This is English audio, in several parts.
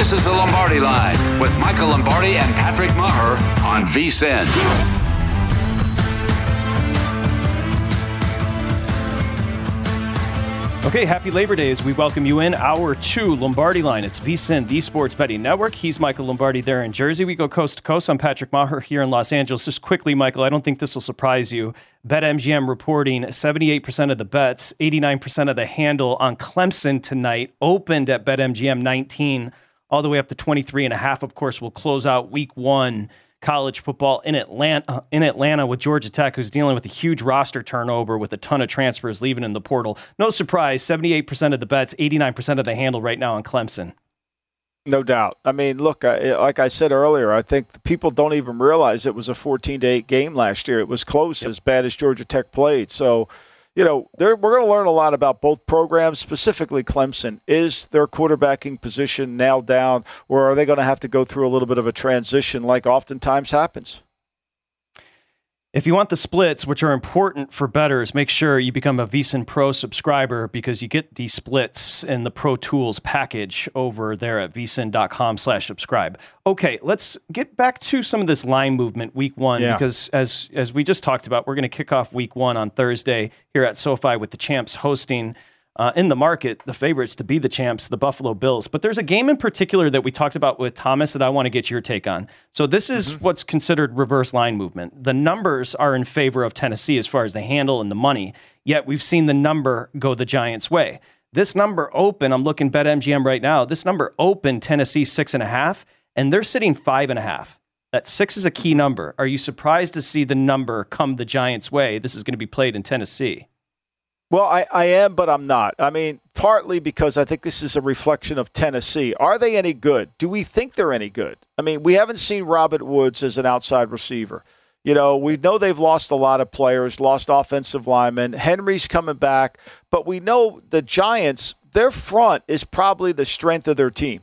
This is the Lombardi Line with Michael Lombardi and Patrick Meagher on VSIN. Okay, happy Labor Day as we welcome you in. Hour two, Lombardi line. It's VSIN, the Sports Betting Network. He's Michael Lombardi there in Jersey. We go coast to coast. I'm Patrick Meagher here in Los Angeles. Just quickly, Michael, I don't think this will surprise you. BetMGM reporting 78% of the bets, 89% of the handle on Clemson tonight opened at BetMGM 19, all the way up to 23 and a half. Of course, we'll close out week one college football in Atlanta uh, in Atlanta with Georgia Tech, who's dealing with a huge roster turnover with a ton of transfers leaving in the portal. No surprise, 78% of the bets, 89% of the handle right now on Clemson. No doubt. I mean, look, like I said earlier, I think people don't even realize it was a 14 to 8 game last year. It was close, yep. as bad as Georgia Tech played. So, you know, we're going to learn a lot about both programs, specifically Clemson. Is their quarterbacking position nailed down, or are they going to have to go through a little bit of a transition like oftentimes happens? If you want the splits, which are important for bettors, make sure you become a VSIN Pro subscriber because you get the splits in the Pro Tools package over there at vsin.com slash subscribe. Okay, let's get back to some of this line movement week one yeah. because as as we just talked about, we're going to kick off week one on Thursday here at SoFi with the champs hosting – uh, in the market, the favorites to be the champs, the Buffalo Bills. But there's a game in particular that we talked about with Thomas that I want to get your take on. So this is mm-hmm. what's considered reverse line movement. The numbers are in favor of Tennessee as far as the handle and the money. Yet we've seen the number go the Giants' way. This number open, I'm looking bet MGM right now. This number open Tennessee six and a half, and they're sitting five and a half. That six is a key number. Are you surprised to see the number come the Giants' way? This is going to be played in Tennessee. Well, I, I am, but I'm not. I mean, partly because I think this is a reflection of Tennessee. Are they any good? Do we think they're any good? I mean, we haven't seen Robert Woods as an outside receiver. You know, we know they've lost a lot of players, lost offensive linemen. Henry's coming back, but we know the Giants, their front is probably the strength of their team,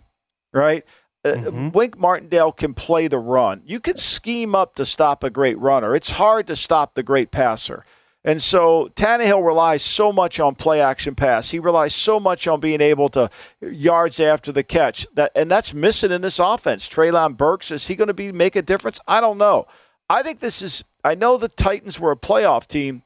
right? Uh, mm-hmm. Wink Martindale can play the run. You can scheme up to stop a great runner. It's hard to stop the great passer. And so Tannehill relies so much on play action pass. He relies so much on being able to yards after the catch. That and that's missing in this offense. Treylon Burks is he going to be make a difference? I don't know. I think this is. I know the Titans were a playoff team,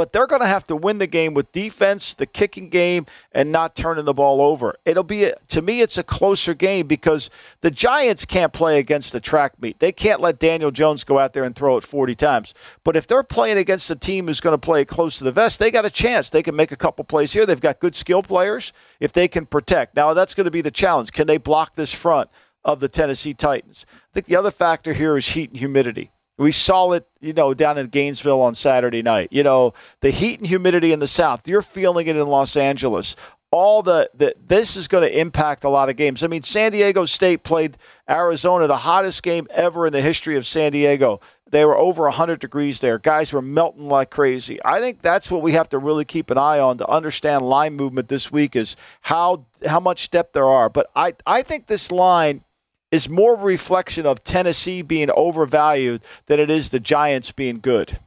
but they're going to have to win the game with defense, the kicking game, and not turning the ball over. It'll be, a, to me, it's a closer game because the Giants can't play against the track meet. They can't let Daniel Jones go out there and throw it 40 times. But if they're playing against a team who's going to play close to the vest, they got a chance. They can make a couple plays here. They've got good skill players if they can protect. Now, that's going to be the challenge. Can they block this front of the Tennessee Titans? I think the other factor here is heat and humidity. We saw it, you know, down in Gainesville on Saturday night. You know, the heat and humidity in the South. You're feeling it in Los Angeles. All the, the this is going to impact a lot of games. I mean, San Diego State played Arizona, the hottest game ever in the history of San Diego. They were over 100 degrees there. Guys were melting like crazy. I think that's what we have to really keep an eye on to understand line movement this week is how how much depth there are. But I I think this line is more a reflection of Tennessee being overvalued than it is the Giants being good.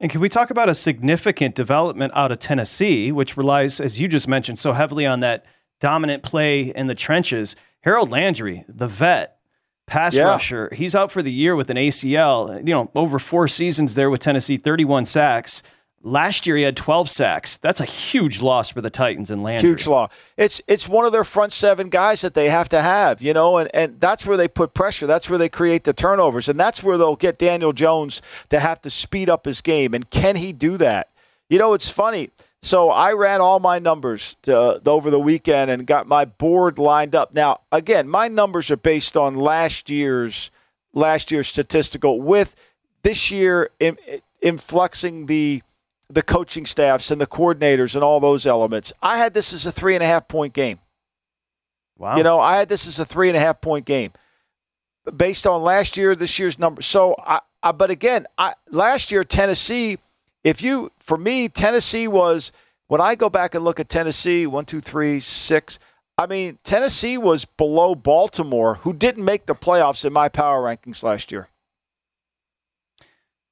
And can we talk about a significant development out of Tennessee, which relies, as you just mentioned, so heavily on that dominant play in the trenches? Harold Landry, the vet, pass yeah. rusher, he's out for the year with an ACL. You know, over four seasons there with Tennessee, 31 sacks. Last year he had 12 sacks. That's a huge loss for the Titans and Landry. Huge loss. It's it's one of their front seven guys that they have to have, you know, and, and that's where they put pressure. That's where they create the turnovers. And that's where they'll get Daniel Jones to have to speed up his game. And can he do that? You know, it's funny. So I ran all my numbers to, uh, over the weekend and got my board lined up. Now, again, my numbers are based on last year's last year's statistical with this year in, influxing the the coaching staffs and the coordinators and all those elements. I had this as a three and a half point game. Wow. You know, I had this as a three and a half point game based on last year, this year's number. So, I, I but again, I, last year, Tennessee, if you, for me, Tennessee was, when I go back and look at Tennessee, one, two, three, six, I mean, Tennessee was below Baltimore, who didn't make the playoffs in my power rankings last year.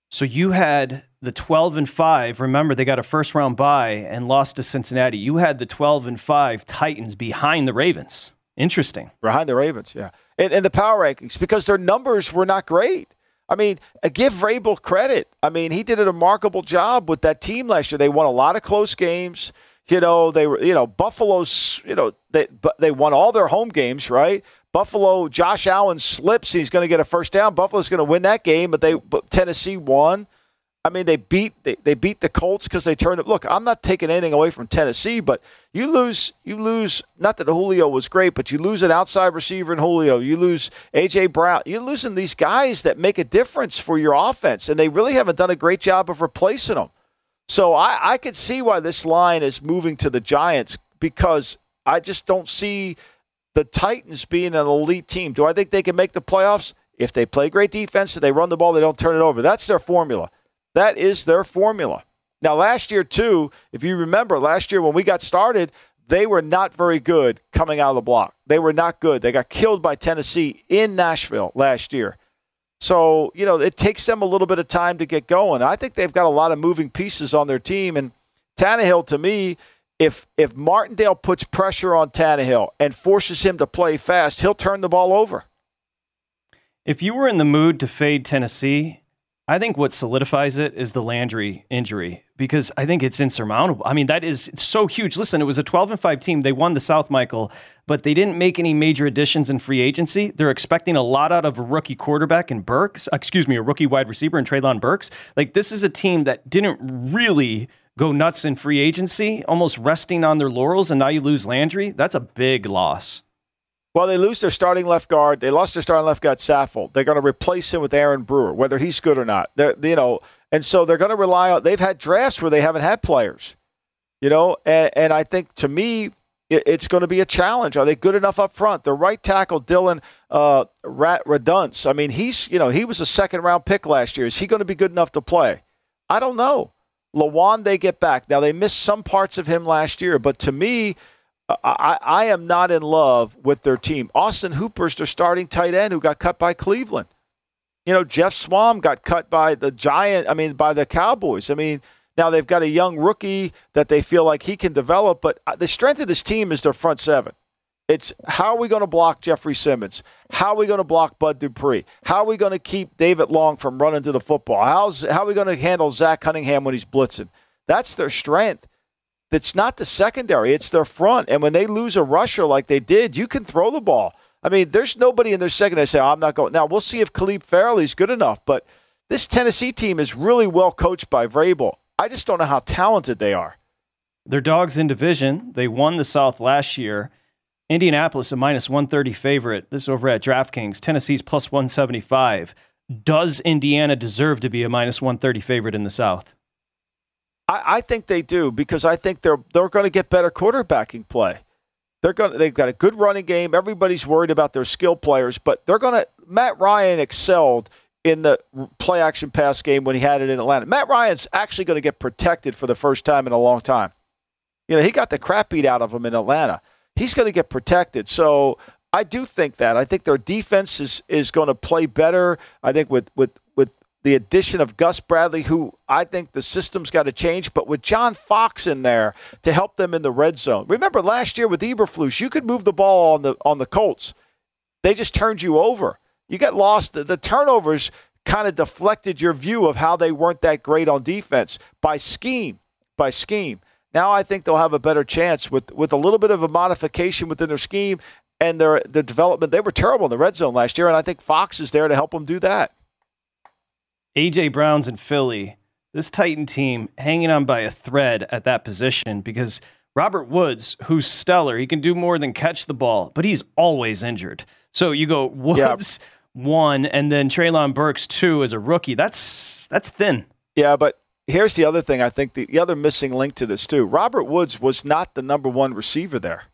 So you had the 12 and 5. Remember, they got a first round bye and lost to Cincinnati. You had the 12 and 5 Titans behind the Ravens. Interesting. Behind the Ravens, yeah. And, and the power rankings because their numbers were not great. I mean, uh, give Vrabel credit. I mean, he did a remarkable job with that team last year. They won a lot of close games. You know, they were, you know, Buffalo's, you know, they they won all their home games, right? Buffalo, Josh Allen slips. He's going to get a first down. Buffalo's going to win that game, but they but Tennessee won. I mean, they beat they, they beat the Colts because they turned it. Look, I'm not taking anything away from Tennessee, but you lose you lose. Not that Julio was great, but you lose an outside receiver in Julio. You lose AJ Brown. You're losing these guys that make a difference for your offense, and they really haven't done a great job of replacing them. So I, I could see why this line is moving to the Giants because I just don't see the Titans being an elite team. Do I think they can make the playoffs? If they play great defense and they run the ball, they don't turn it over. That's their formula. That is their formula. Now, last year, too, if you remember, last year when we got started, they were not very good coming out of the block. They were not good. They got killed by Tennessee in Nashville last year. So, you know, it takes them a little bit of time to get going. I think they've got a lot of moving pieces on their team. And Tannehill, to me, if if Martindale puts pressure on Tannehill and forces him to play fast, he'll turn the ball over. If you were in the mood to fade Tennessee, I think what solidifies it is the Landry injury because I think it's insurmountable. I mean, that is so huge. Listen, it was a 12 and 5 team. They won the South, Michael, but they didn't make any major additions in free agency. They're expecting a lot out of a rookie quarterback in Burks, excuse me, a rookie wide receiver in Treylon Burks. Like, this is a team that didn't really go nuts in free agency, almost resting on their laurels, and now you lose Landry, that's a big loss. Well, they lose their starting left guard. They lost their starting left guard, Saffold. They're going to replace him with Aaron Brewer, whether he's good or not. They're, you know, and so they're going to rely on. They've had drafts where they haven't had players, you know, and, and I think to me, it, it's going to be a challenge. Are they good enough up front? The right tackle, Dillon uh, Radunz. I mean, he's you know he was a second round pick last year. Is he going to be good enough to play? I don't know. Lewan, they get back. Now, they missed some parts of him last year, but to me, I, I am not in love with their team. Austin Hooper's their starting tight end who got cut by Cleveland. You know, Geoff Swaim got cut by the Giant, I mean, by the Cowboys. I mean, now they've got a young rookie that they feel like he can develop, but the strength of this team is their front seven. It's how are we going to block Jeffrey Simmons? How are we going to block Bud Dupree? How are we going to keep David Long from running to the football? How's, how are we going to handle Zach Cunningham when he's blitzing? That's their strength. That's not the secondary, it's their front. And when they lose a rusher like they did, you can throw the ball. I mean, there's nobody in their secondary say, oh, I'm not going. Now, we'll see if Caleb Farley's good enough, but this Tennessee team is really well coached by Vrabel. I just don't know how talented they are. They're dogs in division. They won the South last year. Indianapolis, a minus 130 favorite. This is over at DraftKings. Tennessee's plus 175. Does Indiana deserve to be a minus 130 favorite in the South? I, I think they do because I think they're they're going to get better quarterbacking play. They're going they've got a good running game. Everybody's worried about their skill players, but they're going to Matt Ryan excelled in the play action pass game when he had it in Atlanta. Matt Ryan's actually going to get protected for the first time in a long time. You know, he got the crap beat out of him in Atlanta. He's going to get protected. So I do think that. I think their defense is, is going to play better. I think with, with, with the addition of Gus Bradley, who I think the system's got to change, but with John Fox in there to help them in the red zone. Remember last year with Eberflus, you could move the ball on the on the Colts. They just turned you over. You got lost. The, the turnovers kind of deflected your view of how they weren't that great on defense by scheme. By scheme. Now I think they'll have a better chance with, with a little bit of a modification within their scheme and their the development. They were terrible in the red zone last year, and I think Fox is there to help them do that. AJ Brown's in Philly. This Titan team hanging on by a thread at that position because Robert Woods, who's stellar, he can do more than catch the ball, but he's always injured. So you go Woods one, and then Treylon Burks two as a rookie. That's that's thin. Yeah, but here's the other thing I think the, the other missing link to this too. Robert Woods was not the number one receiver there.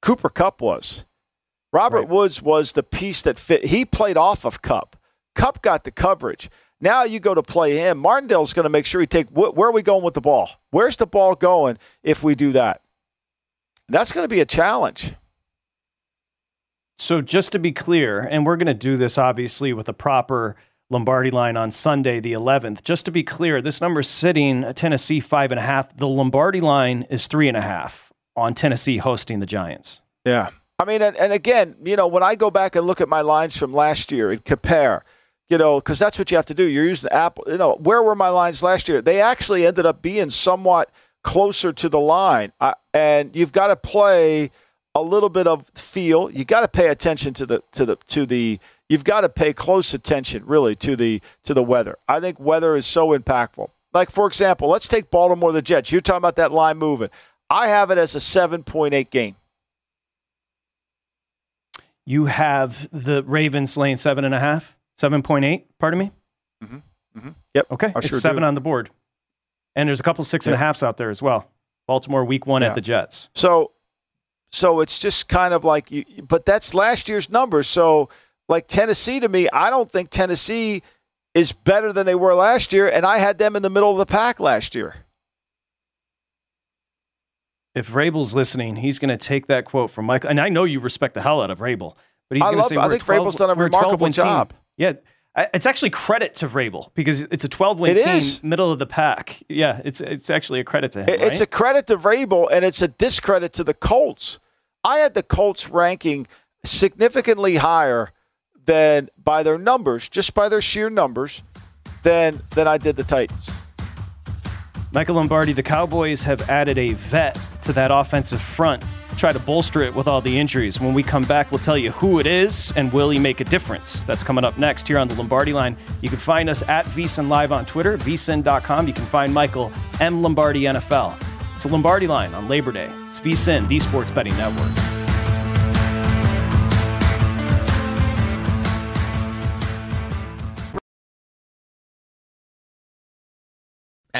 Cooper Kupp was. Robert right. Woods was the piece that fit. He played off of Kupp. Kupp got the coverage. Now you go to play him. Martindale's going to make sure he take. Where are we going with the ball? Where's the ball going if we do that? That's going to be a challenge. So just to be clear, and we're going to do this obviously with a proper Lombardi line on Sunday, the 11th. Just to be clear, this number is sitting at Tennessee five and a half. The Lombardi line is three and a half on Tennessee hosting the Giants. Yeah. I mean, and, and again, you know, when I go back and look at my lines from last year and compare, you know, because that's what you have to do. You're using Apple. You know, where were my lines last year? They actually ended up being somewhat closer to the line, I, and you've got to play a little bit of feel. You got to pay attention to the to the to the you've got to pay close attention really to the to the weather. I think weather is so impactful. Like for example, let's take Baltimore the Jets. You're talking about that line moving. I have it as a 7.8 game. You have the Ravens laying seven and a half, seven point eight. Pardon me. Mm-hmm. Mm-hmm. Yep. Okay, I it's sure seven do. on the board, and there's a couple six yep. and a halfs out there as well. Baltimore week one yeah. at the Jets. So, so it's just kind of like you, but that's last year's numbers. So like Tennessee to me, I don't think Tennessee is better than they were last year, and I had them in the middle of the pack last year. If Vrabel's listening, he's going to take that quote from Michael, and I know you respect the hell out of Vrabel, but he's going to say, "I think 12, Vrabel's done a remarkable job." Team. Yeah, it's actually credit to Vrabel because it's a 12 win team, is. middle of the pack. Yeah, it's it's actually a credit to him. It's right? a credit to Vrabel, and it's a discredit to the Colts. I had the Colts ranking significantly higher than by their numbers, just by their sheer numbers, than than I did the Titans. Michael Lombardi, the Cowboys have added a vet to that offensive front. Try to bolster it with all the injuries. When we come back, we'll tell you who it is and will he make a difference. That's coming up next here on the Lombardi line. You can find us at VSIN Live on Twitter, vsin.com. You can find Michael M. Lombardi NFL. It's a Lombardi line on Labor Day. It's VSIN, the Sports Betting Network.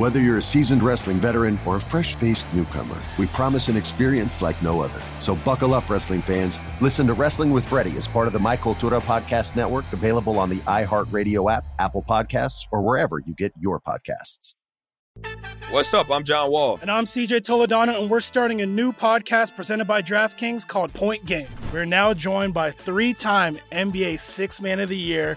Whether you're a seasoned wrestling veteran or a fresh faced newcomer, we promise an experience like no other. So buckle up, wrestling fans. Listen to Wrestling with Freddie as part of the My Cultura Podcast Network, available on the iHeartRadio app, Apple Podcasts, or wherever you get your podcasts. What's up? I'm John Wall. And I'm CJ Toledano, and we're starting a new podcast presented by DraftKings called Point Game. We're now joined by three time NBA Six Man of the Year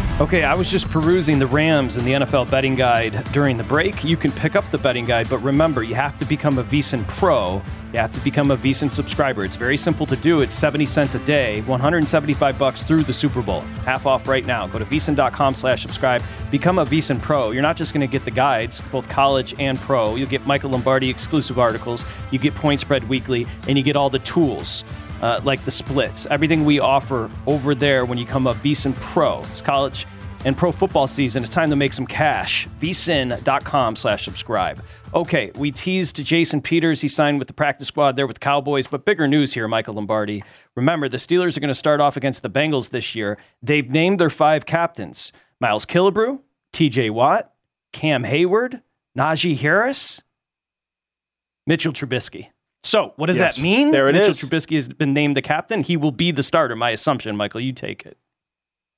Okay, I was just perusing the Rams and the NFL betting guide during the break. You can pick up the betting guide, but remember, you have to become a VSIN Pro. You have to become a VSIN subscriber. It's very simple to do. It's 70 cents a day, 175 bucks through the Super Bowl. Half off right now. Go to VSIN.com slash subscribe. Become a VSIN Pro. You're not just going to get the guides, both college and pro. You'll get Michael Lombardi exclusive articles. You get Point Spread Weekly, and you get all the tools uh, like the splits, everything we offer over there when you come up VSIN Pro. It's college and pro football season. It's time to make some cash. VSIN.com slash subscribe. Okay, we teased Jason Peters. He signed with the practice squad there with Cowboys, but bigger news here, Michael Lombardi. Remember, the Steelers are going to start off against the Bengals this year. They've named their five captains Miles Killebrew, TJ Watt, Cam Heyward, Najee Harris, Mitchell Trubisky. So, what does yes, that mean? There it Mitchell is. Trubisky has been named the captain. He will be the starter. My assumption, Michael. You take it.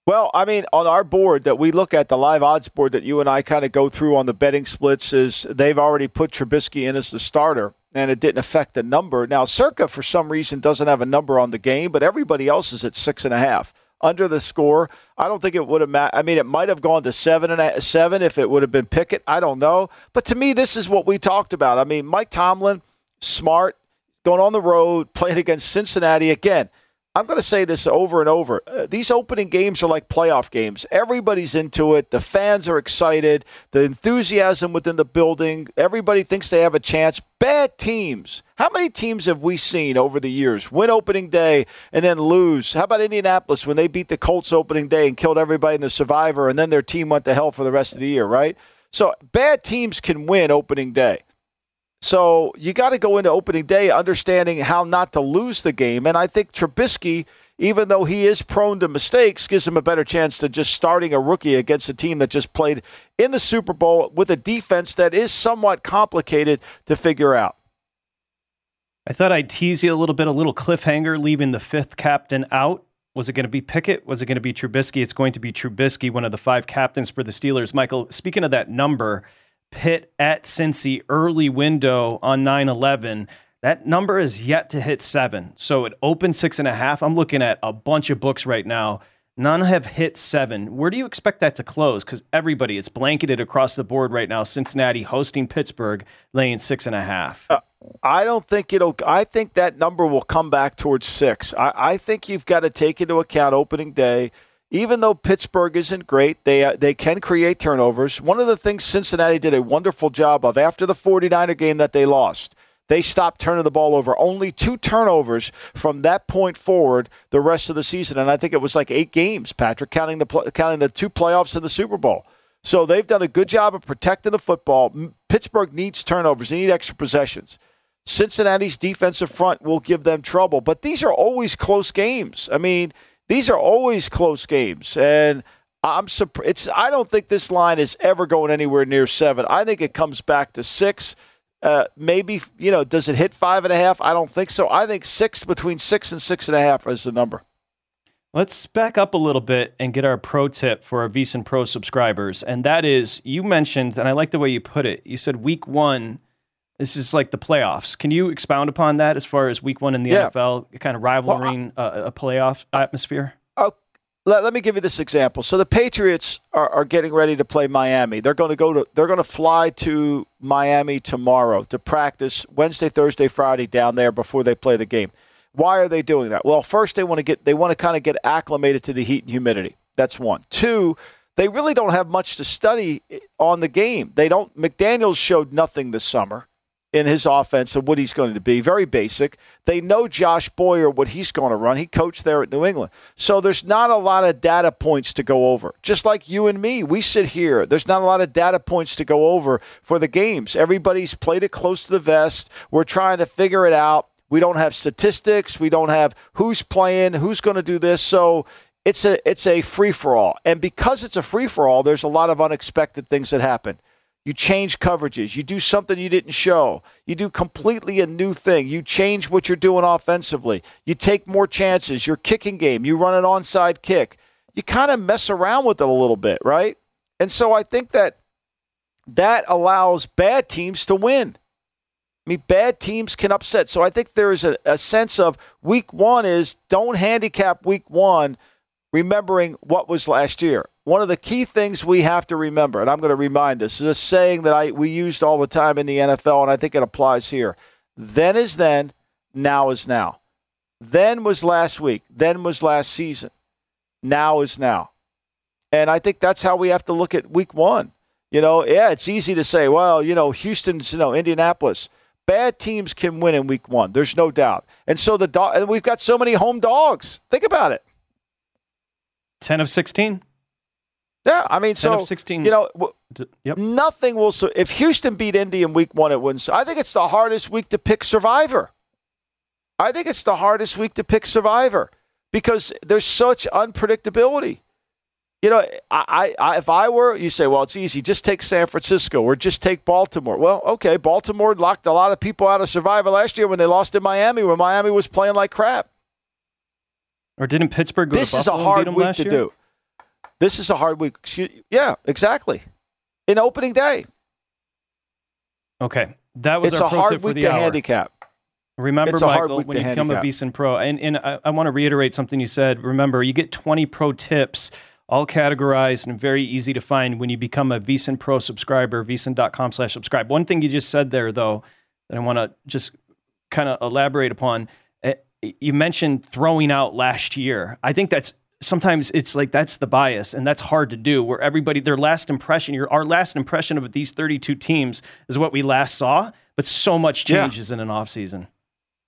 Well, I mean, on our board that we look at, the live odds board that you and I kind of go through on the betting splits, is they've already put Trubisky in as the starter, and it didn't affect the number. Now, Circa, for some reason, doesn't have a number on the game, but everybody else is at six and a half under the score. I don't think it would have. Ma- I mean, it might have gone to seven and a, seven if it would have been Pickett. I don't know, but to me, this is what we talked about. I mean, Mike Tomlin, smart, going on the road, playing against Cincinnati again. I'm going to say this over and over. Uh, these opening games are like playoff games. Everybody's into it. The fans are excited. The enthusiasm within the building. Everybody thinks they have a chance. Bad teams. How many teams have we seen over the years win opening day and then lose? How about Indianapolis when they beat the Colts opening day and killed everybody in the survivor and then their team went to hell for the rest of the year, right? So bad teams can win opening day. So you got to go into opening day understanding how not to lose the game. And I think Trubisky, even though he is prone to mistakes, gives him a better chance than just starting a rookie against a team that just played in the Super Bowl with a defense that is somewhat complicated to figure out. I thought I'd tease you a little bit, a little cliffhanger, leaving the fifth captain out. Was it going to be Pickett? Was it going to be Trubisky? It's going to be Trubisky, one of the five captains for the Steelers. Michael, speaking of that number, Pitt at Cincy early window on 9 11. That number is yet to hit seven. So it opened six and a half. I'm looking at a bunch of books right now. None have hit seven. Where do you expect that to close? Because everybody, it's blanketed across the board right now. Cincinnati hosting Pittsburgh, laying six and a half. Uh, I don't think it'll. I think that number will come back towards six. I, I think you've got to take into account opening day. Even though Pittsburgh isn't great, they uh, they can create turnovers. One of the things Cincinnati did a wonderful job of after the 49er game that they lost they stopped turning the ball over. Only two turnovers from that point forward the rest of the season, and I think it was like eight games, Patrick, counting the counting the two playoffs and the Super Bowl. So they've done a good job of protecting the football. Pittsburgh needs turnovers; they need extra possessions. Cincinnati's defensive front will give them trouble, but these are always close games. I mean, these are always close games, and I'm surprised. It's I don't think this line is ever going anywhere near seven. I think it comes back to six. Uh, maybe you know, does it hit five and a half? I don't think so. I think six between six and six and a half is the number. Let's back up a little bit and get our pro tip for our VSiN Pro subscribers, and that is you mentioned, and I like the way you put it. You said week one. This is like the playoffs. Can you expound upon that as far as week one in the yeah. NFL, kind of rivaling well, I, uh, a playoff atmosphere? let, let me give you this example. So the Patriots are, are getting ready to play Miami. They're going to go to they're going to fly to Miami tomorrow to practice Wednesday, Thursday, Friday down there before they play the game. Why are they doing that? Well, first they want to get they want to kind of get acclimated to the heat and humidity. That's one. Two, they really don't have much to study on the game. They don't McDaniels showed nothing this summer in his offense and what he's going to be. Very basic. They know Josh Boyer, what he's going to run. He coached there at New England. So there's not a lot of data points to go over. Just like you and me, we sit here. There's not a lot of data points to go over for the games. Everybody's played it close to the vest. We're trying to figure it out. We don't have statistics. We don't have who's playing, who's going to do this. So it's a it's a free for all. And because it's a free for all, there's a lot of unexpected things that happen. You change coverages. You do something you didn't show. You do completely a new thing. You change what you're doing offensively. You take more chances. Your kicking game, you run an onside kick. You kind of mess around with it a little bit, right? And so I think that that allows bad teams to win. I mean, bad teams can upset. So I think there is a, a sense of week one is don't handicap week one, remembering what was last year one of the key things we have to remember, and I'm going to remind us, is a saying that I we used all the time in the NFL, and I think it applies here. Then is then, now is now. Then was last week. Then was last season. Now is now. And I think that's how we have to look at week one. You know, yeah, it's easy to say, well, you know, Houston's, you know, Indianapolis. Bad teams can win in week one. There's no doubt. And so the dog, and we've got so many home dogs. Think about it. 10 of 16. Yeah, I mean, so 16. You know, yep. nothing will. If Houston beat Indy in Week One, it wouldn't. I think it's the hardest week to pick Survivor. I think it's the hardest week to pick Survivor because there's such unpredictability. You know, I, I, if I were, you say, well, it's easy. Just take San Francisco or just take Baltimore. Well, okay, Baltimore locked a lot of people out of Survivor last year when they lost in Miami, when Miami was playing like crap. Or didn't Pittsburgh go this is a hard week to year? do. This is a hard week. Excuse, yeah, exactly. In opening day. Okay, that was it's our a hard week the to hour. handicap. Remember, It's Michael, when you become a. VSiN Pro, and, and I, I want to reiterate something you said. Remember, you get 20 pro tips, all categorized and very easy to find when you become a VSiN Pro subscriber, vsin.com slash subscribe. One thing you just said there, though, that I want to just kind of elaborate upon, eh, you mentioned throwing out last year. I think that's sometimes it's like that's the bias and that's hard to do where everybody their last impression your our last impression of these 32 teams is what we last saw but so much Yeah. changes in an off season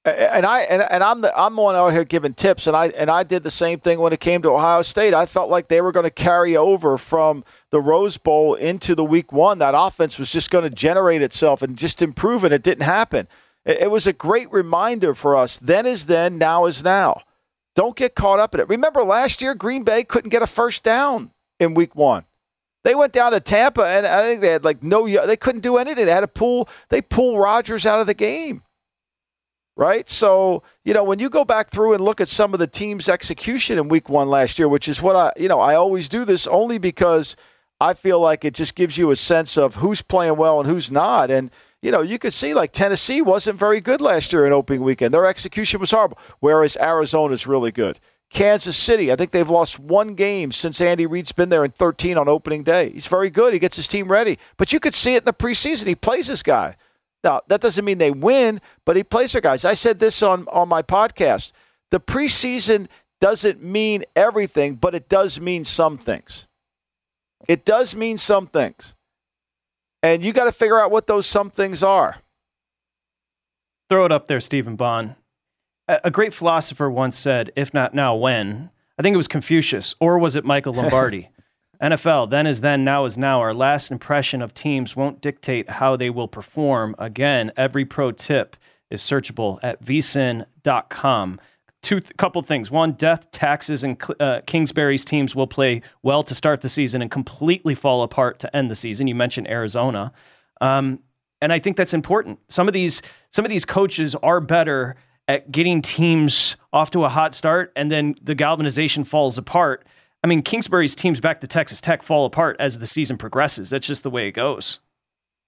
and I and, and I'm the I'm the one out here giving tips, and I and I did the same thing when it came to Ohio State. I felt like they were going to carry over from the Rose Bowl into the Week One. That offense was just going to generate itself and just improve, and it didn't happen. It, it was a great reminder for us. Then is then, now is now. Don't get caught up in it. Remember last year, Green Bay couldn't get a first down in Week One. They went down to Tampa, and I think they had like no. They couldn't do anything. They had to pull. They pull Rodgers out of the game right? So, you know, when you go back through and look at some of the team's execution in week one last year, which is what I, you know, I always do this only because I feel like it just gives you a sense of who's playing well and who's not. And, you know, you could see like Tennessee wasn't very good last year in opening weekend. Their execution was horrible, whereas Arizona's really good. Kansas City, I think they've lost one game since Andy Reid's been there in 13 on opening day. He's very good. He gets his team ready. But you could see it in the preseason. He plays this guy. Now, that doesn't mean they win, but he plays their guys. I said this on, on my podcast. The preseason doesn't mean everything, but it does mean some things. It does mean some things. And you got to figure out what those some things are. Throw it up there, Stephen Bond. A great philosopher once said, if not now, when? I think it was Confucius, or was it Michael Lombardi? NFL, then is then, now is now. Our last impression of teams won't dictate how they will perform. Again, every pro tip is searchable at vsin.com. Two th- couple things. One, death, taxes, and uh, Kingsbury's teams will play well to start the season and completely fall apart to end the season. You mentioned Arizona. Um, and I think that's important. Some of these some of these coaches are better at getting teams off to a hot start and then the galvanization falls apart. I mean, Kingsbury's teams back to Texas Tech fall apart as the season progresses. That's just the way it goes.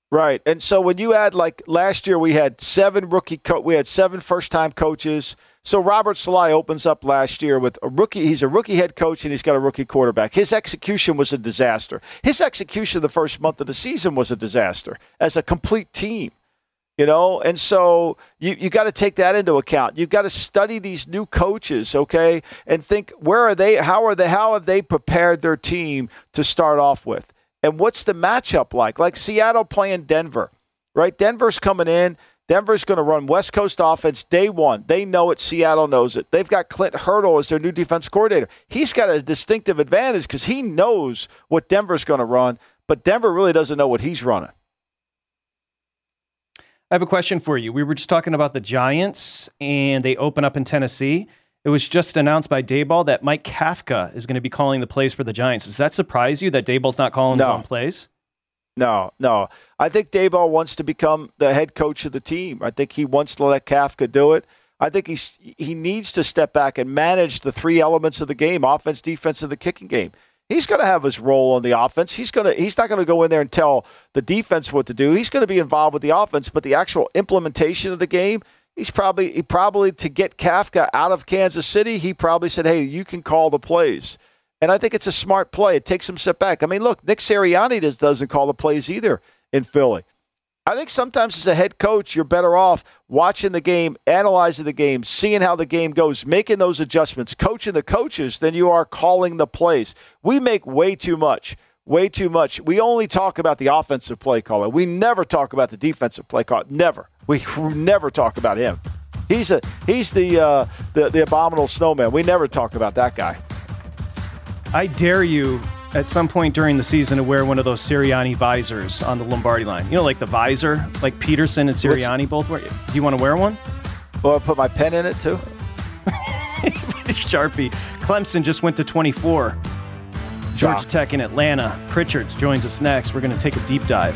Right. And so when you add like last year we had seven rookie co- we had seven first time coaches. So Robert Saleh opens up last year with a rookie he's a rookie head coach and he's got a rookie quarterback. His execution was a disaster. His execution the first month of the season was a disaster as a complete team you know and so you, you got to take that into account you've got to study these new coaches okay and think where are they how are they how have they prepared their team to start off with and what's the matchup like? Like seattle playing denver right? Denver's coming in. Denver's going to run west coast offense day one. They know it. Seattle knows it. They've got clint hurdle as their new defense coordinator. He's got a distinctive advantage because he knows what denver's going to run but denver really doesn't know what he's running. I have a question for you. We were just talking about the Giants, and they open up in Tennessee. It was just announced by Daboll that Mike Kafka is going to be calling the plays for the Giants. Does that surprise you that Daboll's not calling no. his own plays? No, no. I think Daboll wants to become the head coach of the team. I think he wants to let Kafka do it. I think he's he needs to step back and manage the three elements of the game: offense, defense, and the kicking game. He's going to have his role on the offense. He's going to he's not going to go in there and tell the defense what to do. He's going to be involved with the offense, but the actual implementation of the game, he's probably he probably to get Kafka out of Kansas City, he probably said, "Hey, you can call the plays." And I think it's a smart play. It takes him step back. I mean, look, Nick Sirianni does, doesn't call the plays either in Philly. I think sometimes as a head coach, you're better off watching the game, analyzing the game, seeing how the game goes, making those adjustments, coaching the coaches than you are calling the plays. We make way too much, way too much. We only talk about the offensive play caller. We never talk about the defensive play call. Never. We never talk about him. He's a he's the uh, the the abominable snowman. We never talk about that guy. I dare you at some point during the season to wear one of those Sirianni visors on the Lombardi line. You know, like the visor, like Pederson and Sirianni both wear. Do you want to wear one? Well, I put my pen in it too. Sharpie. Clemson just went to 24. Georgia Tech in Atlanta. Pritchard joins us next. We're going to take a deep dive.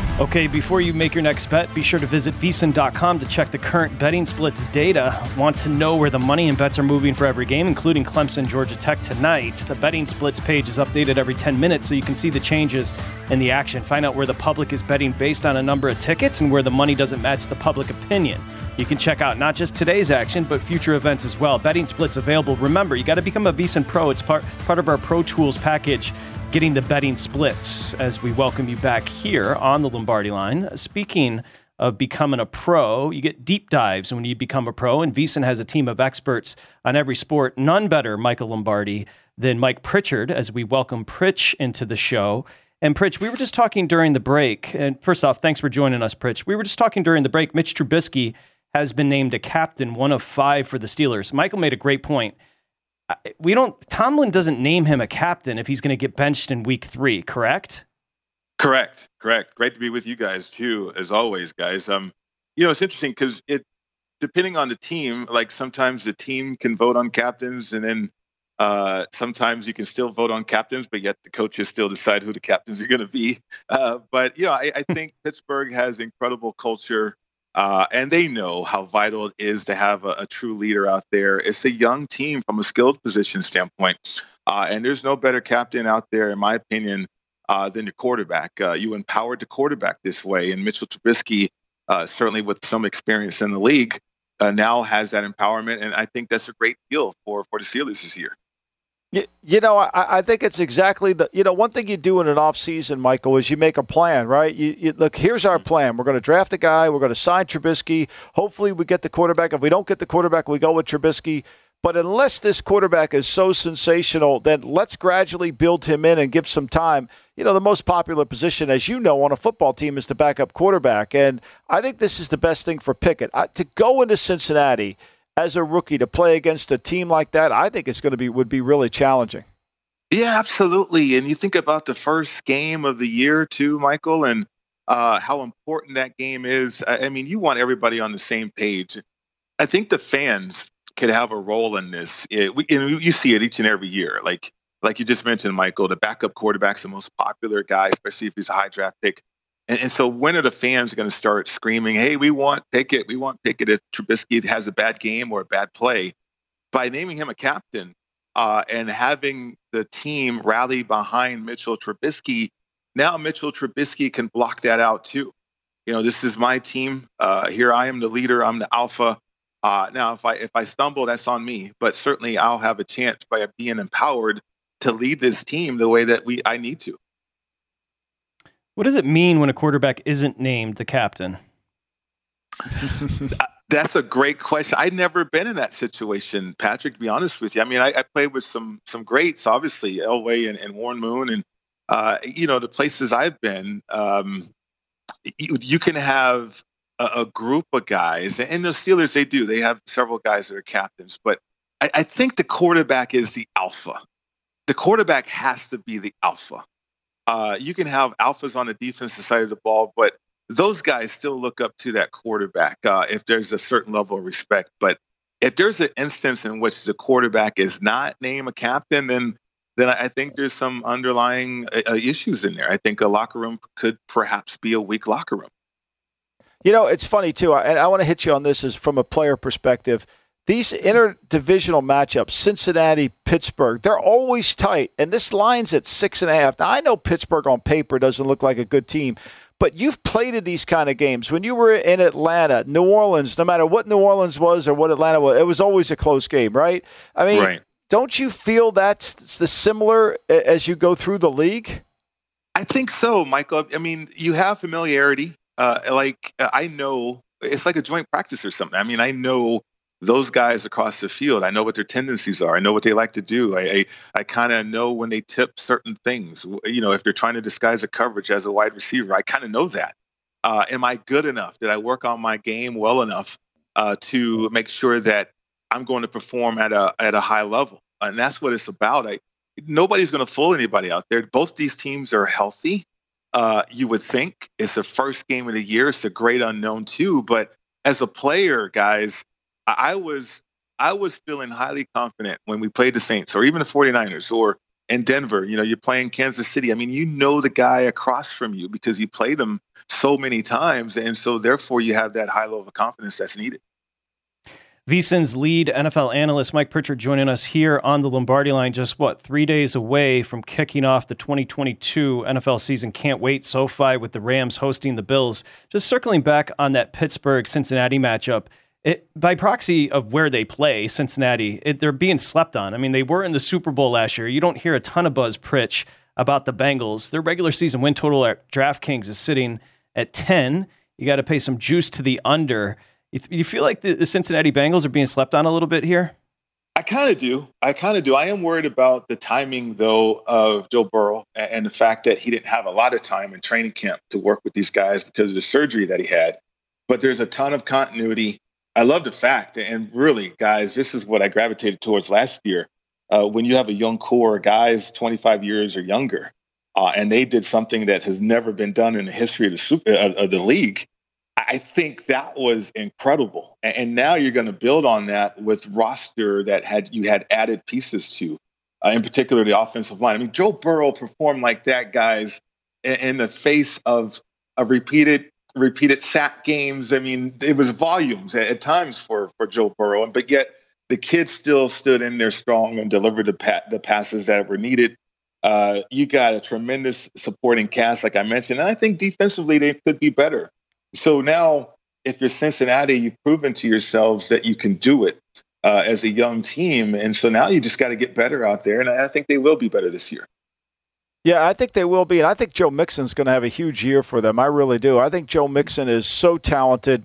Okay, before you make your next bet, be sure to visit vsin.com to check the current betting splits data. Want to know where the money and bets are moving for every game, including Clemson, Georgia Tech tonight? The betting splits page is updated every 10 minutes so you can see the changes in the action. Find out where the public is betting based on a number of tickets and where the money doesn't match the public opinion. You can check out not just today's action, but future events as well. Betting splits available. Remember, you got to become a VSIN Pro. It's part, part of our Pro Tools package getting the betting splits as we welcome you back here on the Lombardi line. Speaking of becoming a pro, you get deep dives when you become a pro, and VSIN has a team of experts on every sport. None better, Michael Lombardi, than Mike Pritchard as we welcome Pritch into the show. And Pritch, we were just talking during the break. And first off, thanks for joining us, Pritch. We were just talking during the break. Mitch Trubisky has been named a captain, one of five for the Steelers. Michael made a great point we don't Tomlin doesn't name him a captain if he's going to get benched in week 3, correct? Correct. Correct. Great to be with you guys too as always, guys. Um you know, it's interesting cuz it depending on the team, like sometimes the team can vote on captains and then uh, sometimes you can still vote on captains, but yet the coaches still decide who the captains are going to be. Uh, but you know, I, I think Pittsburgh has incredible culture. Uh, and they know how vital it is to have a, a, true leader out there. It's a young team from a skilled position standpoint. Uh, and there's no better captain out there, in my opinion, uh, than the quarterback. Uh, you empowered the quarterback this way. And Mitchell Trubisky, uh, certainly with some experience in the league, uh, now has that empowerment. And I think that's a great deal for, for the Steelers this year. You, you know, I, I, think it's exactly the. You know, one thing you do in an off season, Michael, is you make a plan, right? You, you look. Here's our plan. We're going to draft a guy. We're going to sign Trubisky. Hopefully, we get the quarterback. If we don't get the quarterback, we go with Trubisky. But unless this quarterback is so sensational, then let's gradually build him in and give some time. You know, the most popular position, as you know, on a football team is the backup quarterback, and I think this is the best thing for Pickett I, to go into Cincinnati as a rookie to play against a team like that, I think it's going to be would be really challenging. Yeah, absolutely. And you think about the first game of the year too, Michael, and uh, how important that game is. I mean, you want everybody on the same page. I think the fans could have a role in this. It, we, you see it each and every year. Like like you just mentioned, Michael, the backup quarterback's the most popular guy, especially if he's a high draft pick. And, and so when are the fans going to start screaming, hey, we want Pickett, we want Pickett if Trubisky has a bad game or a bad play? By naming him a captain uh, and having the team rally behind Mitchell Trubisky, now Mitchell Trubisky can block that out too. You know, this is my team. Uh, here I am the leader. I'm the alpha. Uh, now, if I if I stumble, that's on me. But certainly, I'll have a chance by being empowered to lead this team the way that we I need to. What does it mean when a quarterback isn't named the captain? That's a great question. I've never been in that situation, Patrick. To be honest with you, I mean, I, I played with some some greats, obviously Elway and, and Warren Moon, and uh, you know the places I've been. Um, you, you, can have a, a, group of guys, and the Steelers they do. They have several guys that are captains, but I, I think the quarterback is the alpha. The quarterback has to be the alpha. Uh, you can have alphas on the defensive side of the ball, but those guys still look up to that quarterback uh, if there's a certain level of respect. But if there's an instance in which the quarterback is not named a captain, then then I think there's some underlying uh, uh, issues in there. I think a locker room could perhaps be a weak locker room. You know, it's funny too, and I want to hit you on this as from a player perspective. These interdivisional matchups, Cincinnati, Pittsburgh, they're always tight. And this line's at six and a half. Now, I know Pittsburgh on paper doesn't look like a good team, but you've played in these kind of games. When you were in Atlanta, New Orleans, no matter what New Orleans was or what Atlanta was, it was always a close game, right? I mean, right. don't you feel that's the similar as you go through the league? I think so, Michael. I mean, you have familiarity. Uh, like I know it's like a joint practice or something. I mean, I know those guys across the field. I know what their tendencies are. I know what they like to do. I I, I kind of know when they tip certain things. You know, if they're trying to disguise a coverage as a wide receiver, I kind of know that. Uh, am I good enough? Did I work on my game well enough uh, to make sure that I'm going to perform at a at a high level? And that's what it's about. I, nobody's going to fool anybody out there. Both these teams are healthy. Uh, you would think it's the first game of the year. It's a great unknown too. But as a player, guys, I was I was feeling highly confident when we played the Saints or even the 49ers or in Denver, you know, you're playing Kansas City. I mean, you know the guy across from you because you played them so many times. And so therefore you have that high level of confidence that's needed. VSIN's lead NFL analyst Mike Pritchard joining us here on the Lombardi line, just what, three days away from kicking off the 2022 NFL season. Can't wait. SoFi with the Rams hosting the Bills. Just circling back on that Pittsburgh Cincinnati matchup it, by proxy of where they play, Cincinnati, it, they're being slept on. I mean, they were in the Super Bowl last year. You don't hear a ton of buzz, Pritch, about the Bengals. Their regular season win total at DraftKings is sitting at 10. You got to pay some juice to the under. You, feel like the, the Cincinnati Bengals are being slept on a little bit here? I kind of do. I kind of do. I am worried about the timing, though, of Joe Burrow and the fact that he didn't have a lot of time in training camp to work with these guys because of the surgery that he had. But there's a ton of continuity. I love the fact, and really, guys, this is what I gravitated towards last year. Uh, when you have a young core, guys 25 years or younger, uh, and they did something that has never been done in the history of the super, uh, of the league. I think that was incredible, and, and now you're going to build on that with roster that had you had added pieces to, uh, in particular the offensive line. I mean, Joe Burrow performed like that, guys, in, in the face of a repeated repeated sack games. I mean, it was volumes at, at times for for Joe Burrow, and but yet the kids still stood in there strong and delivered the, pa- the passes that were needed. Uh, you got a tremendous supporting cast, like I mentioned, and I think defensively they could be better. So now, if you're Cincinnati, you've proven to yourselves that you can do it uh, as a young team, and so now you just got to get better out there, and I think they will be better this year. Yeah, I think they will be, and I think Joe Mixon's going to have a huge year for them. I really do. I think Joe Mixon is so talented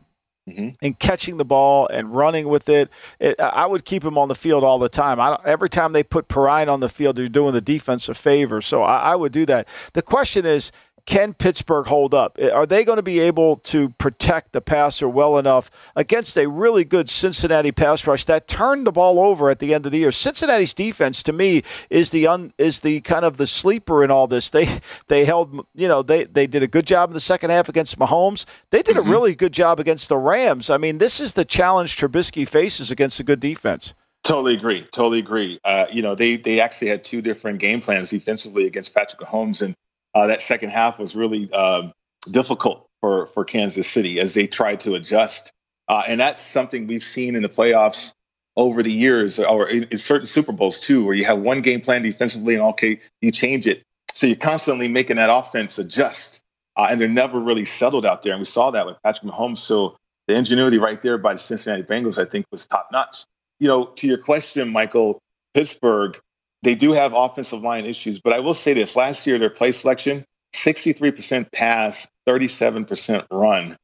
mm-hmm. in catching the ball and running with it. it. I would keep him on the field all the time. every time they put Perine on the field, they're doing the defense a favor. So I, I would do that. The question is, can Pittsburgh hold up? Are they going to be able to protect the passer well enough against a really good Cincinnati pass rush that turned the ball over at the end of the year? Cincinnati's defense, to me, is the un, is the kind of the sleeper in all this. They they held, you know, they they did a good job in the second half against Mahomes. They did mm-hmm. a really good job against the Rams. I mean, this is the challenge Trubisky faces against a good defense. Totally agree. Totally agree. Uh, you know, they they actually had two different game plans defensively against Patrick Mahomes, and uh, that second half was really um, difficult for for Kansas City as they tried to adjust. Uh, and that's something we've seen in the playoffs over the years, or in, in, certain Super Bowls too, where you have one game plan defensively, and okay, you change it. So you're constantly making that offense adjust, uh, and they're never really settled out there. And we saw that with Patrick Mahomes. So the ingenuity right there by the Cincinnati Bengals, I think, was top notch. You know, to your question, Michael, Pittsburgh, they do have offensive line issues, but I will say this: last year, their play selection, 63% pass, 37% run,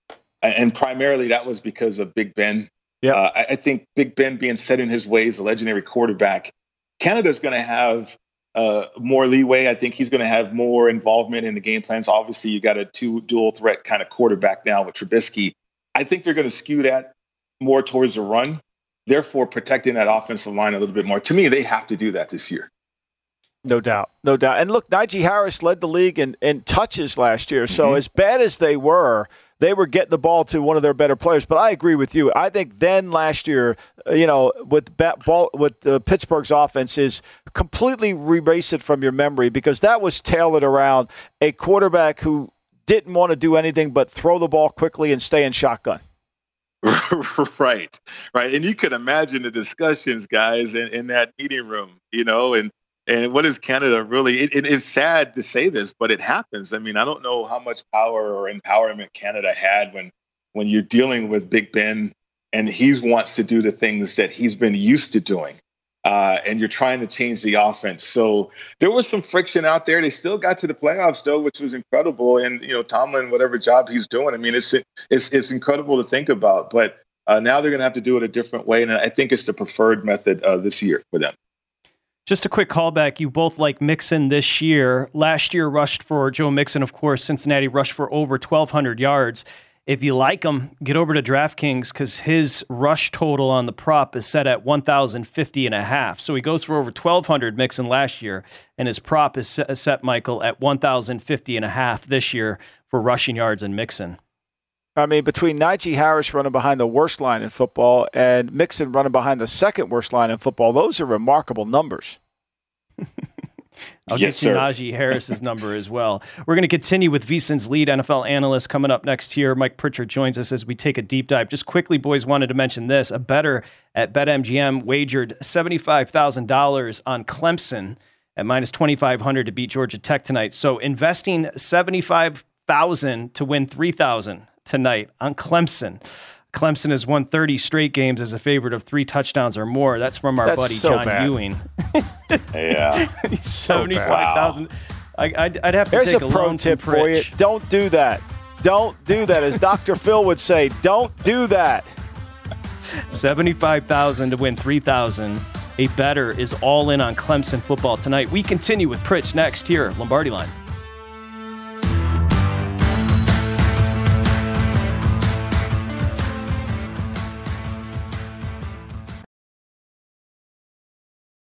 and primarily that was because of Big Ben. Yeah, uh, I, I think Big Ben being set in his ways, a legendary quarterback. Canada's going to have uh, more leeway. I think he's going to have more involvement in the game plans. Obviously, you got a two dual threat kind of quarterback now with Trubisky. I think they're going to skew that more towards the run therefore protecting that offensive line a little bit more. To me, they have to do that this year. No doubt, no doubt. And look, Najee Harris led the league in, in touches last year. So mm-hmm. as bad as they were, they were getting the ball to one of their better players. But I agree with you. I think then last year, uh, you know, with ball, with uh, Pittsburgh's offense is completely erase it from your memory because that was tailored around a quarterback who didn't want to do anything but throw the ball quickly and stay in shotgun. right, right. And you can imagine the discussions, guys, in, in that meeting room, you know, and and what is Canada really? It, it is sad to say this, but it happens. I mean, I don't know how much power or empowerment Canada had when when you're dealing with Big Ben and he wants to do the things that he's been used to doing uh, and you're trying to change the offense. So there was some friction out there. They still got to the playoffs though, which was incredible. And you know, Tomlin, whatever job he's doing, I mean, it's it's it's incredible to think about. But uh, now they're going to have to do it a different way, and I think it's the preferred method uh, this year for them. Just a quick callback. You both like Mixon this year. Last year rushed for Joe Mixon, of course. Cincinnati rushed for over 1,200 yards. If you like him, get over to DraftKings because his rush total on the prop is set at 1,050 and a half. So he goes for over 1,200 Mixon last year, and his prop is set, Michael, at 1,050 and a half this year for rushing yards and Mixon. I mean, between Najee Harris running behind the worst line in football and Mixon running behind the second worst line in football, those are remarkable numbers. I'll yes, get you Najee Harris's number as well. We're going to continue with VSIN's lead NFL analyst coming up next here. Mike Pritchard joins us as we take a deep dive. Just quickly, boys, wanted to mention this. A better at BetMGM wagered $75,000 on Clemson at minus 2,500 to beat Georgia Tech tonight. So investing 75000 to win 3000 tonight on Clemson. Clemson has won 30 straight games as a favorite of three touchdowns or more. That's from our That's buddy so John bad. Ewing. yeah. 75,000. I, I'd, I'd have to There's take a, a pro loan tip from for you. Don't do that. Don't do that. As Dr. Phil would say, don't do that. 75,000 to win 3,000. A better is all in on Clemson football tonight. We continue with Pritch next here, Lombardi Line.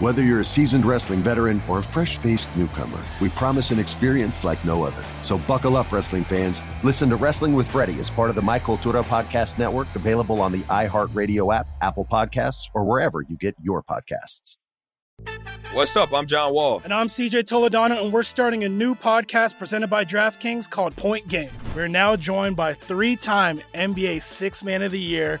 Whether you're a seasoned wrestling veteran or a fresh faced newcomer, we promise an experience like no other. So buckle up, wrestling fans. Listen to Wrestling with Freddie as part of the My Cultura Podcast Network, available on the iHeartRadio app, Apple Podcasts, or wherever you get your podcasts. What's up? I'm John Wall. And I'm CJ Toledano, and we're starting a new podcast presented by DraftKings called Point Game. We're now joined by three time NBA Six Man of the Year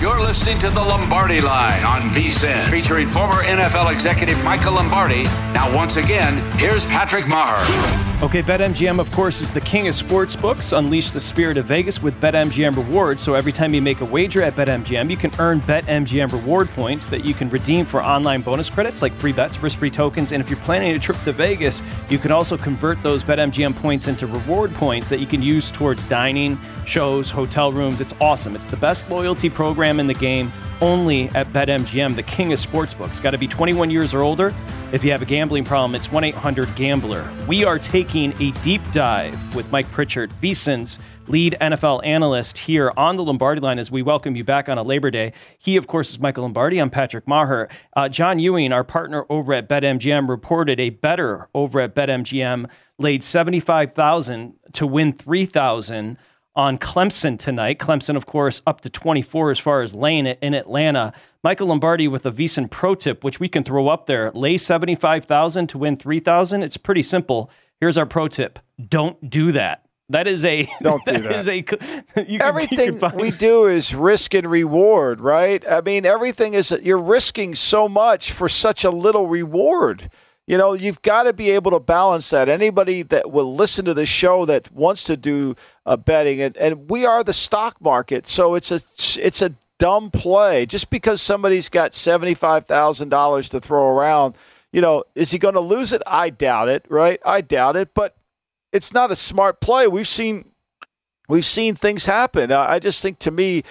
You're listening to the Lombardi Line on VSIN, featuring former NFL executive Michael Lombardi. Now, once again, here's Patrick Meagher. Okay, BetMGM, of course, is the king of sports books. Unleash the spirit of Vegas with BetMGM rewards. So every time you make a wager at BetMGM, you can earn BetMGM reward points that you can redeem for online bonus credits like free bets, risk free tokens. And if you're planning a trip to Vegas, you can also convert those BetMGM points into reward points that you can use towards dining, shows, hotel rooms. It's awesome. It's the best loyalty program in the game only at BetMGM, the king of sportsbooks. Got to be 21 years or older. If you have a gambling problem, it's 1 800 Gambler. We are taking a deep dive with Mike Pritchard, VSIN's lead NFL analyst here on the Lombardi line as we welcome you back on a Labor Day. He, of course, is Michael Lombardi. I'm Patrick Meagher. Uh, John Ewing, our partner over at BetMGM, reported a better over at BetMGM laid 75000 to win 3000 on Clemson tonight. Clemson, of course, up to 24 as far as laying it in Atlanta. Michael Lombardi with a VSIN pro tip, which we can throw up there. Lay 75,000 to win 3,000. It's pretty simple. Here's our pro tip. Don't do that. That is a don't do that. that. Is a, you everything we do is risk and reward, right? I mean, everything is you're risking so much for such a little reward. You know, you've got to be able to balance that. Anybody that will listen to the show that wants to do uh, betting, and, and we are the stock market, so it's a it's a dumb play. Just because somebody's got seventy five thousand dollars to throw around, you know, is he going to lose it? I doubt it, right? I doubt it, but it's not a smart play. We've seen we've seen things happen. I just think to me,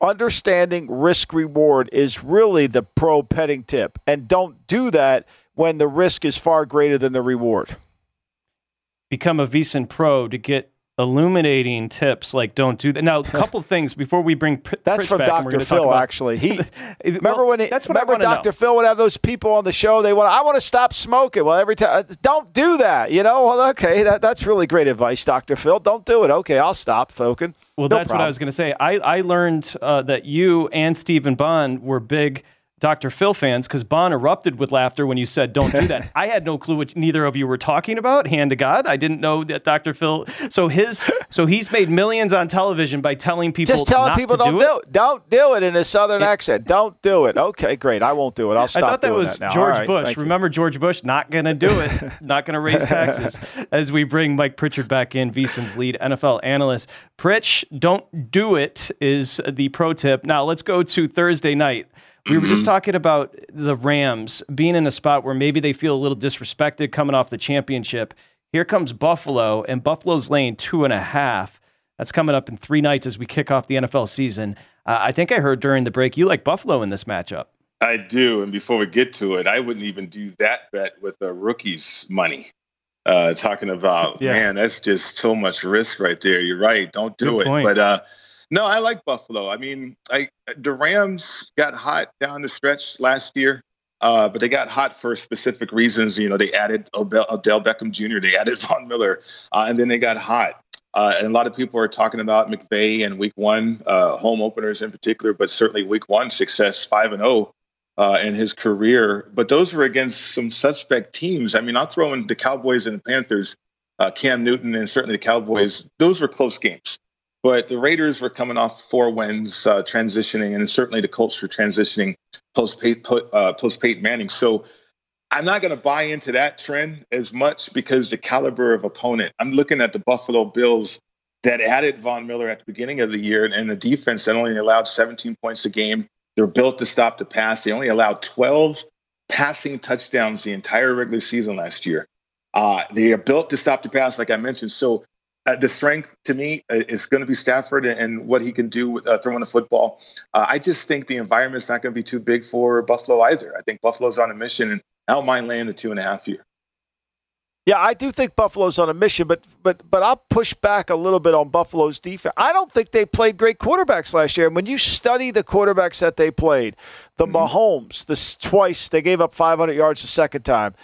understanding risk reward is really the pro petting tip, and don't do that when the risk is far greater than the reward. Become a VSIN Pro to get illuminating tips like don't do that. Now, a couple things before we bring P- That's Pritch from back, Dr. Phil. about- Actually, he remember Well, when he, that's what remember know. Dr. Phil would have those people on the show. They want I want to stop smoking. Well, every time don't do that. You know. Well, okay, that, that's really great advice, Dr. Phil. Don't do it. Okay, I'll stop smoking. Well, No that's what I was going to say. I, I learned uh, that you and Stephen Bond were big Dr. Phil fans because Bon erupted with laughter when you said, don't do that. I had no clue what neither of you were talking about, hand to God. I didn't know that Dr. Phil. So his, so he's made millions on television by telling people Just telling not people to don't do do it. it. Don't do it in a southern accent. Don't do it. Okay, great. I won't do it. I'll stop. I thought that was now. George right, Bush. thank you. Remember George Bush? Not going to do it. not going to raise taxes. As we bring Mike Pritchard back in, VSiN's lead NFL analyst. Pritch, don't do it is the pro tip. Now let's go to Thursday night. We were just talking about the Rams being in a spot where maybe they feel a little disrespected coming off the championship. Here comes Buffalo, and Buffalo's laying two and a half. That's coming up in three nights as we kick off the NFL season. Uh, I think I heard during the break you like Buffalo in this matchup. I do. And before we get to it, I wouldn't even do that bet with the rookies' money. Uh, talking about, Yeah. man, that's just so much risk right there. You're right. Don't do Good it. point. But uh, no, I like Buffalo. I mean, I the Rams got hot down the stretch last year, uh, but they got hot for specific reasons. You know, they added Odell, Odell Beckham Jr., they added Von Miller, uh, and then they got hot. Uh, and a lot of people are talking about McVay and Week One uh, home openers in particular, but certainly Week One success, five and zero uh, in his career. But those were against some suspect teams. I mean, I'll throw in the Cowboys and the Panthers, uh, Cam Newton, and certainly the Cowboys. Those were close games. But the Raiders were coming off four wins, uh, transitioning, and certainly the Colts were transitioning post uh, post Peyton Manning. So I'm not going to buy into that trend as much because the caliber of opponent. I'm looking at the Buffalo Bills that added Von Miller at the beginning of the year and the defense that only allowed 17 points a game. They're built to stop the pass. They only allowed 12 passing touchdowns the entire regular season last year. Uh, they are built to stop the pass, like I mentioned. So uh, the strength to me uh, is going to be Stafford and, what he can do with uh, throwing the football. Uh, I just think the environment is not going to be too big for Buffalo either. I think Buffalo's on a mission, and I don't mind laying the two and a half here. Yeah, I do think Buffalo's on a mission, but but but I'll push back a little bit on Buffalo's defense. I don't think they played great quarterbacks last year. And when you study the quarterbacks that they played, the Mahomes, this twice they gave up 500 yards the second time.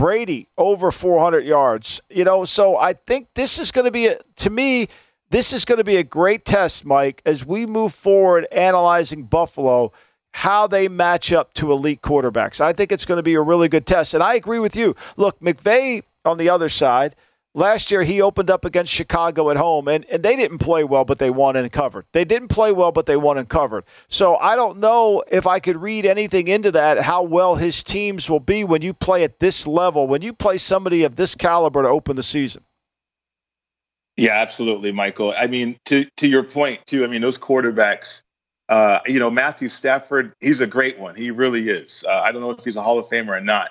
Brady over 400 yards. You know, so I think this is going to be a, to me this is going to be a great test, Mike, as we move forward analyzing Buffalo how they match up to elite quarterbacks. I think it's going to be a really good test. And I agree with you. Look, McVay on the other side, last year he opened up against Chicago at home, and, and they didn't play well, but they won and covered. They didn't play well, but they won and covered. So I don't know if I could read anything into that, how well his teams will be when you play at this level, when you play somebody of this caliber to open the season. Yeah, absolutely, Michael. I mean, to to your point too. I mean, those quarterbacks. Uh, you know, Matthew Stafford. He's a great one. He really is. Uh, I don't know if he's a Hall of Famer or not.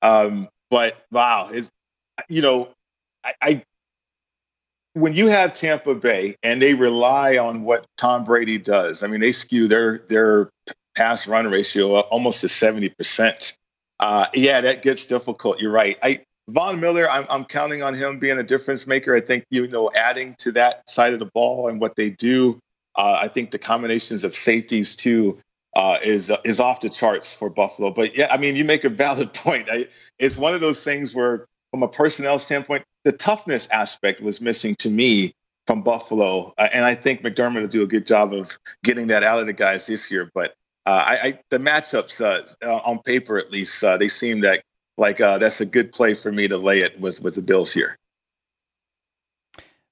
Um, but wow, it's, you know, I, I when you have Tampa Bay and they rely on what Tom Brady does. I mean, they skew their their pass run ratio almost to seventy percent. Uh, yeah, that gets difficult. You're right. I Von Miller, I'm, I'm counting on him being a difference maker. I think you know adding to that side of the ball and what they do. Uh, I think the combinations of safeties too uh, is is off the charts for Buffalo. But yeah, I mean, you make a valid point. I, it's one of those things where, from a personnel standpoint, the toughness aspect was missing to me from Buffalo, uh, and I think McDermott will do a good job of getting that out of the guys this year. But uh, I, I, the matchups uh, on paper, at least, uh, they seem that like uh, that's a good play for me to lay it with with the Bills here.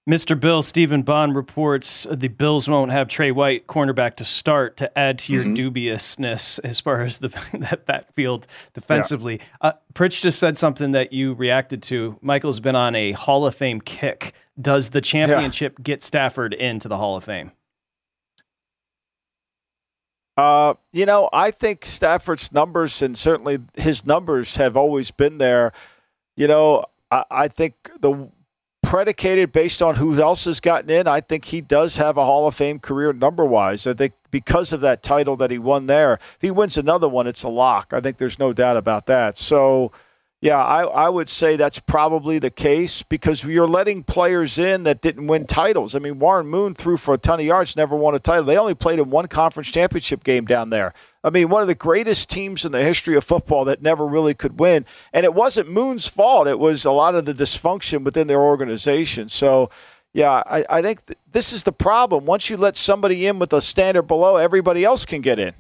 Mr. Bill, Stephen Bond reports the Bills won't have Trey White, cornerback, to start to add to your Mm-hmm. dubiousness as far as the that backfield defensively. Uh, Pritch just said something that you reacted to. Michael's been on a Hall of Fame kick. Does the championship get Stafford into the Hall of Fame? Uh, you know, I think Stafford's numbers and certainly his numbers have always been there. You know, I, I think the predicated based on who else has gotten in, I think he does have a Hall of Fame career number wise. I think because of that title that he won there, if he wins another one, it's a lock. I think there's no doubt about that. So, Yeah, I, I would say that's probably the case because you're letting players in that didn't win titles. I mean, Warren Moon threw for a ton of yards, never won a title. They only played in one conference championship game down there. I mean, one of the greatest teams in the history of football that never really could win. And it wasn't Moon's fault, it was a lot of the dysfunction within their organization. So, yeah, I, I think th- this is the problem. Once you let somebody in with a standard below, everybody else can get in.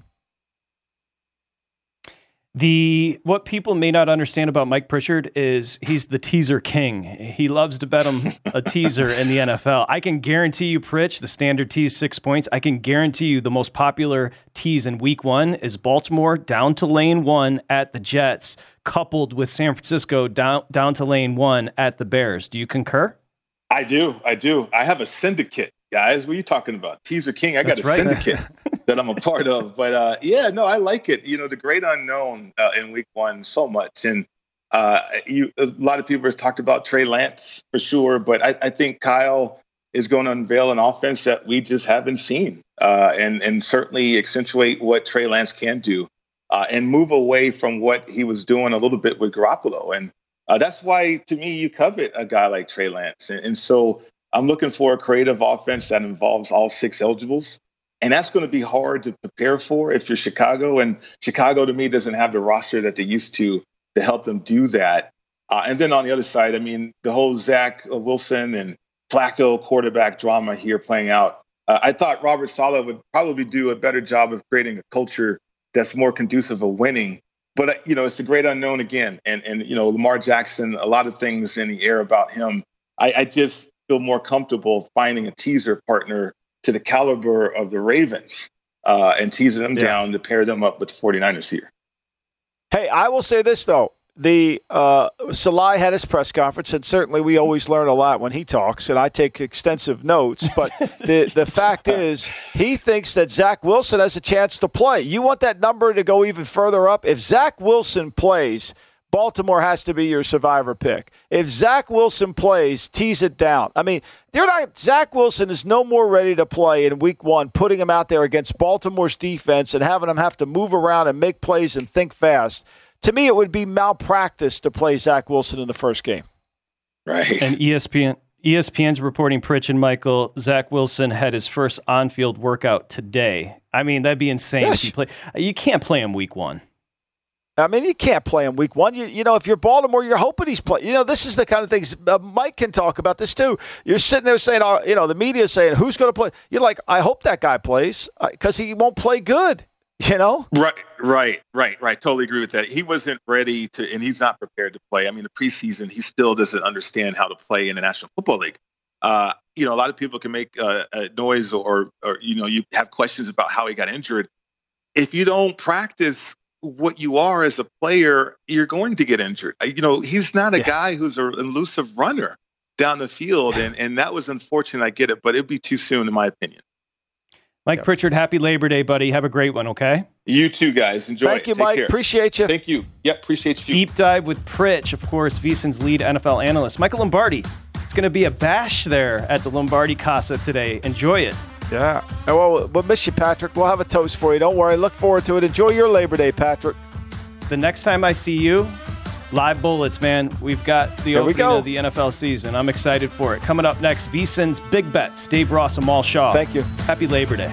The what people may not understand about Mike Pritchard is he's the teaser king. He loves to bet him a teaser in the NFL. I can guarantee you, Pritch, the standard tease six points. I can guarantee you the most popular tease in week one is Baltimore down to lane one at the Jets, coupled with San Francisco down down to lane one at the Bears. Do you concur? I do. I do. I have a syndicate, guys. What are you talking about? Teaser King. I got That's a right. syndicate that I'm a part of. But uh, yeah, no, I like it. You know, the great unknown uh, in week one so much. And uh, you, a lot of people have talked about Trey Lance for sure. But I, I think Kyle is going to unveil an offense that we just haven't seen uh, and, and certainly accentuate what Trey Lance can do uh, and move away from what he was doing a little bit with Garoppolo. And uh, that's why, to me, you covet a guy like Trey Lance. And, and so I'm looking for a creative offense that involves all six eligibles. And that's going to be hard to prepare for if you're Chicago. And Chicago, to me, doesn't have the roster that they used to to help them do that. Uh, and then on the other side, I mean, the whole Zach Wilson and Flacco quarterback drama here playing out. Uh, I thought Robert Saleh would probably do a better job of creating a culture that's more conducive of winning. But uh, you know, it's a great unknown again, and and you know, Lamar Jackson, a lot of things in the air about him. I, I just feel more comfortable finding a teaser partner to the caliber of the Ravens uh, and teasing them down to pair them up with the 49ers here. Hey, I will say this though. The uh, Saleh had his press conference, and certainly we always learn a lot when he talks, and I take extensive notes. But the the fact is, he thinks that Zach Wilson has a chance to play. You want that number to go even further up? If Zach Wilson plays, Baltimore has to be your survivor pick. If Zach Wilson plays, tease it down. I mean, they're not. Zach Wilson is no more ready to play in Week One, putting him out there against Baltimore's defense and having him have to move around and make plays and think fast. To me, it would be malpractice to play Zach Wilson in the first game. Right. And ESPN ESPN's reporting Pritch and Michael Zach Wilson had his first on-field workout today. I mean, that'd be insane Yes. if you play. You can't play him week one. I mean, you can't play him week one. You, you know, if you're Baltimore, you're hoping he's playing. You know, this is the kind of things uh, Mike can talk about this too. You're sitting there saying, uh, you know, the media's saying, who's going to play? You're like, I hope that guy plays because he won't play good. You know? Right, right, right, right. Totally agree with that. He wasn't ready to, and he's not prepared to play. I mean, the preseason, he still doesn't understand how to play in the National Football League. Uh, you know, a lot of people can make uh, a noise or, or, you know, you have questions about how he got injured. If you don't practice what you are as a player, you're going to get injured. You know, he's not a guy who's an elusive runner down the field, and, and that was unfortunate. I get it, but it'd be too soon, in my opinion. Mike Pritchard, happy Labor Day, buddy. Have a great one, okay? You too, guys. Enjoy Thank it. you, Take Mike. care. Appreciate you. Thank you. Yep, appreciate you. Deep dive with Pritch, of course, VSiN's lead NFL analyst. Michael Lombardi. It's going to be a bash there at the Lombardi Casa today. Enjoy it. Yeah. Well, we'll miss you, Patrick. We'll have a toast for you. Don't worry. Look forward to it. Enjoy your Labor Day, Patrick. The next time I see you, live bullets, man. We've got the There opening go. of the NFL season. I'm excited for it. Coming up next, VSiN's Big Bets. Dave Ross and Mal Shaw. Thank you. Happy Labor Day.